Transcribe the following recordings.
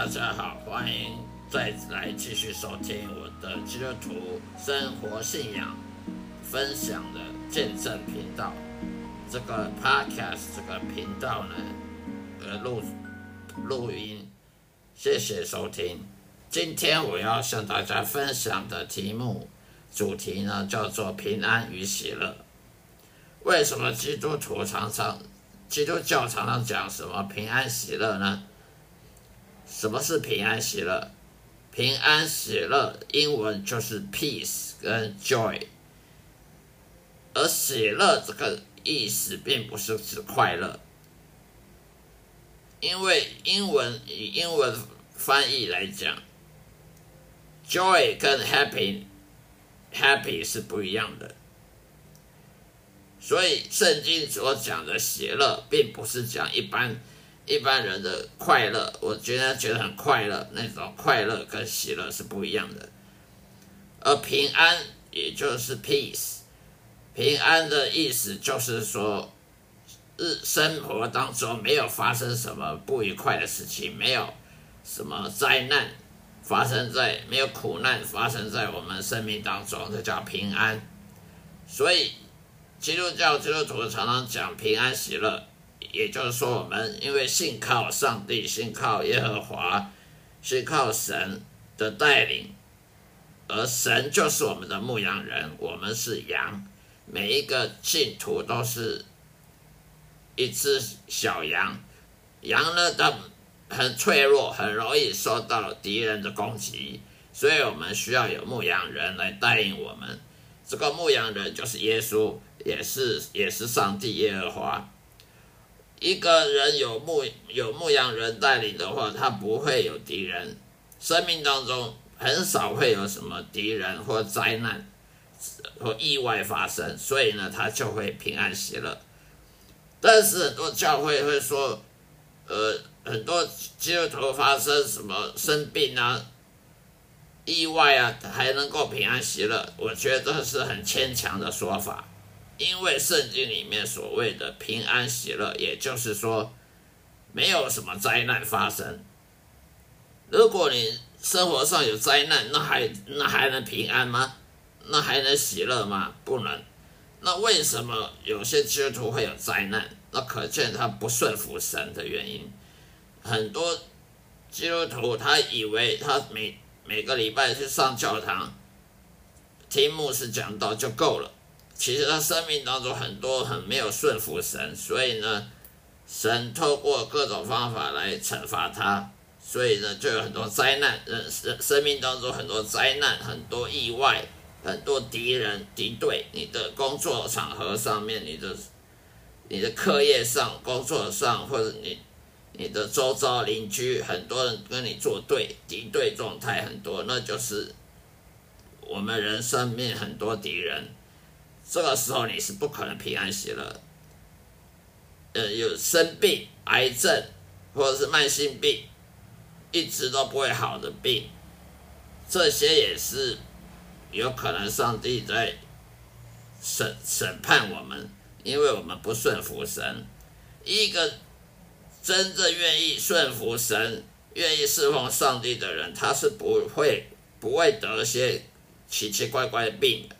大家好，欢迎再来继续收听我的基督徒生活信仰分享的见证频道。这个 podcast 这个频道呢，呃，录录音，谢谢收听。今天我要向大家分享的题目主题呢，叫做平安与喜乐。为什么基督徒常常基督教常常讲什么平安喜乐呢？什么是平安喜乐？平安喜乐英文就是 peace 跟 joy，而喜乐这个意思并不是指快乐，因为英文以英文翻译来讲，joy 跟 happy happy 是不一样的，所以圣经所讲的喜乐，并不是讲一般。一般人的快乐，我觉得觉得很快乐，那种快乐跟喜乐是不一样的。而平安，也就是 peace，平安的意思就是说，日生活当中没有发生什么不愉快的事情，没有什么灾难发生在，没有苦难发生在我们生命当中，这叫平安。所以，基督教基督徒常常讲平安喜乐。也就是说，我们因为信靠上帝，信靠耶和华，信靠神的带领，而神就是我们的牧羊人，我们是羊，每一个信徒都是一只小羊。羊呢，它很脆弱，很容易受到敌人的攻击，所以我们需要有牧羊人来带领我们。这个牧羊人就是耶稣，也是也是上帝耶和华。一个人有牧有牧羊人带领的话，他不会有敌人，生命当中很少会有什么敌人或灾难或意外发生，所以呢，他就会平安喜乐。但是很多教会会说，呃，很多基督徒发生什么生病啊、意外啊，还能够平安喜乐，我觉得这是很牵强的说法。因为圣经里面所谓的平安喜乐，也就是说，没有什么灾难发生。如果你生活上有灾难，那还那还能平安吗？那还能喜乐吗？不能。那为什么有些基督徒会有灾难？那可见他不顺服神的原因。很多基督徒他以为他每每个礼拜去上教堂，听牧师讲道就够了。其实他生命当中很多很没有顺服神，所以呢，神透过各种方法来惩罚他，所以呢，就有很多灾难，人生生命当中很多灾难，很多意外，很多敌人敌对。你的工作场合上面，你的你的课业上、工作上，或者你你的周遭邻居，很多人跟你作对，敌对状态很多，那就是我们人生命很多敌人。这个时候你是不可能平安喜乐，呃，有生病、癌症或者是慢性病，一直都不会好的病，这些也是有可能上帝在审审判我们，因为我们不顺服神。一个真正愿意顺服神、愿意侍奉上帝的人，他是不会不会得些奇奇怪怪的病的。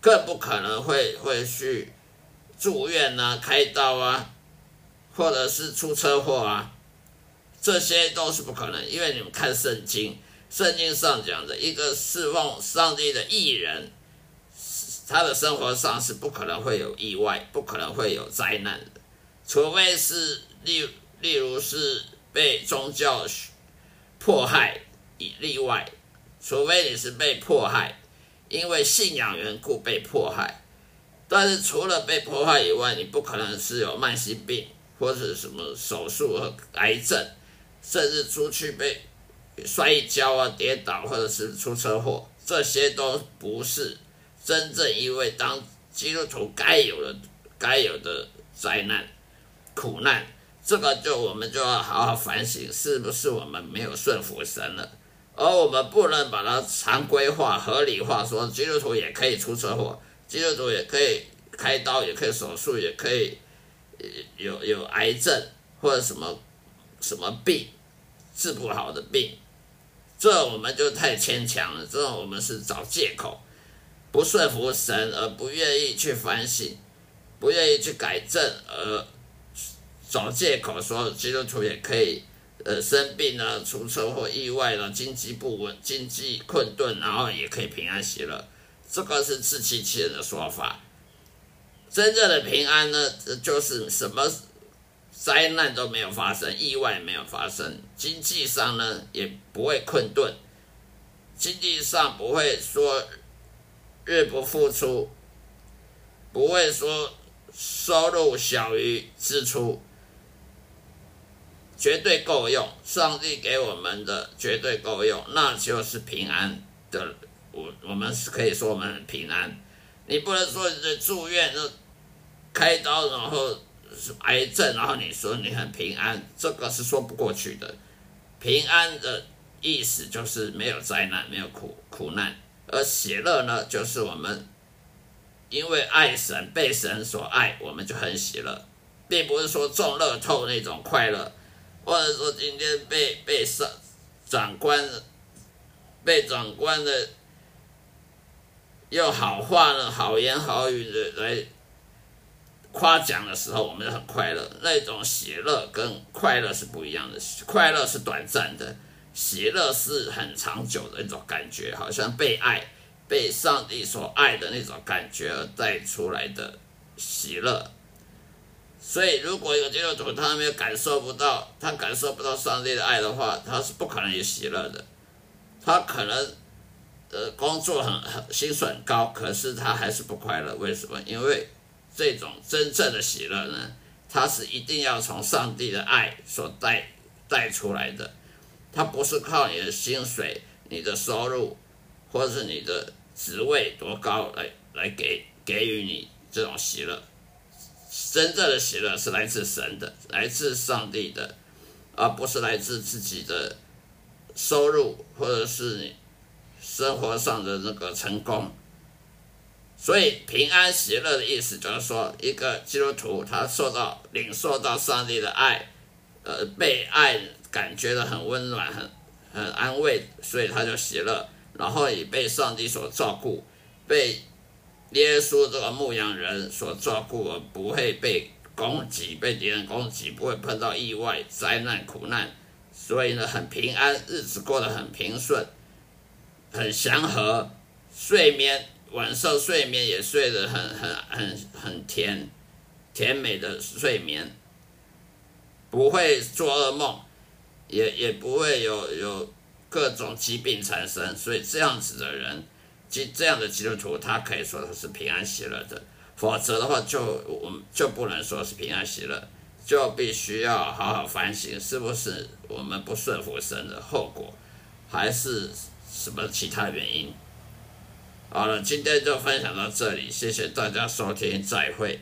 更不可能会会去住院啊、开刀啊，或者是出车祸啊，这些都是不可能。因为你们看圣经，圣经上讲的一个侍奉上帝的艺人，他的生活上是不可能会有意外，不可能会有灾难的，除非是例例如是被宗教迫害以例外，除非你是被迫害。因为信仰缘故被迫害，但是除了被迫害以外，你不可能是有慢性病或者什么手术和癌症，甚至出去被摔跤啊、跌倒或者是出车祸，这些都不是真正因为当基督徒该有的、该有的灾难、苦难。这个就我们就要好好反省，是不是我们没有顺服神了？而我们不能把它常规化、合理化，说基督徒也可以出车祸，基督徒也可以开刀，也可以手术，也可以有有癌症或者什么什么病，治不好的病，这我们就太牵强了。这种我们是找借口，不顺服神而不愿意去反省，不愿意去改正而找借口说基督徒也可以呃生病了、出车祸、意外了、经济不稳、经济困顿，然后也可以平安喜乐。这个是自欺欺人的说法。真正的平安呢，就是什么灾难都没有发生，意外没有发生，经济上呢也不会困顿，经济上不会说日不付出，不会说收入小于支出，绝对够用。上帝给我们的绝对够用，那就是平安的。我我们是可以说我们很平安，你不能说你住院就开刀，然后癌症，然后你说你很平安，这个是说不过去的。平安的意思就是没有灾难，没有苦苦难，而喜乐呢，就是我们因为爱神，被神所爱，我们就很喜乐，并不是说中乐透那种快乐，或者说今天被被上长官被长官的。用好话呢，好言好语的来夸奖的时候，我们就很快乐。那种喜乐跟快乐是不一样的，快乐是短暂的，喜乐是很长久的一种感觉，好像被爱、被上帝所爱的那种感觉而带出来的喜乐。所以，如果一个基督徒他没有感受不到，他感受不到上帝的爱的话，他是不可能有喜乐的，他可能。呃，工作很很薪水很高，可是他还是不快乐。为什么？因为这种真正的喜乐呢，它是一定要从上帝的爱所带带出来的，它不是靠你的薪水、你的收入，或是你的职位多高来来给给予你这种喜乐。真正的喜乐是来自神的，来自上帝的，而不是来自自己的收入，或者是你。生活上的那个成功，所以平安喜乐的意思就是说，一个基督徒他受到领受到上帝的爱，呃，被爱感觉到很温暖、很很安慰，所以他就喜乐。然后也被上帝所照顾，被耶稣这个牧羊人所照顾，而不会被攻击、被敌人攻击，不会碰到意外、灾难、苦难，所以呢，很平安，日子过得很平顺。很祥和，睡眠晚上睡眠也睡得很很很很甜，甜美的睡眠，不会做噩梦，也也不会有有各种疾病产生，所以这样子的人，即这样的基督徒，他可以说他是平安喜乐的，否则的话就我们就不能说是平安喜乐，就必须要好好反省，是不是我们不顺服神的后果，还是？什么其他原因？好了，今天就分享到这里，谢谢大家收听，再会。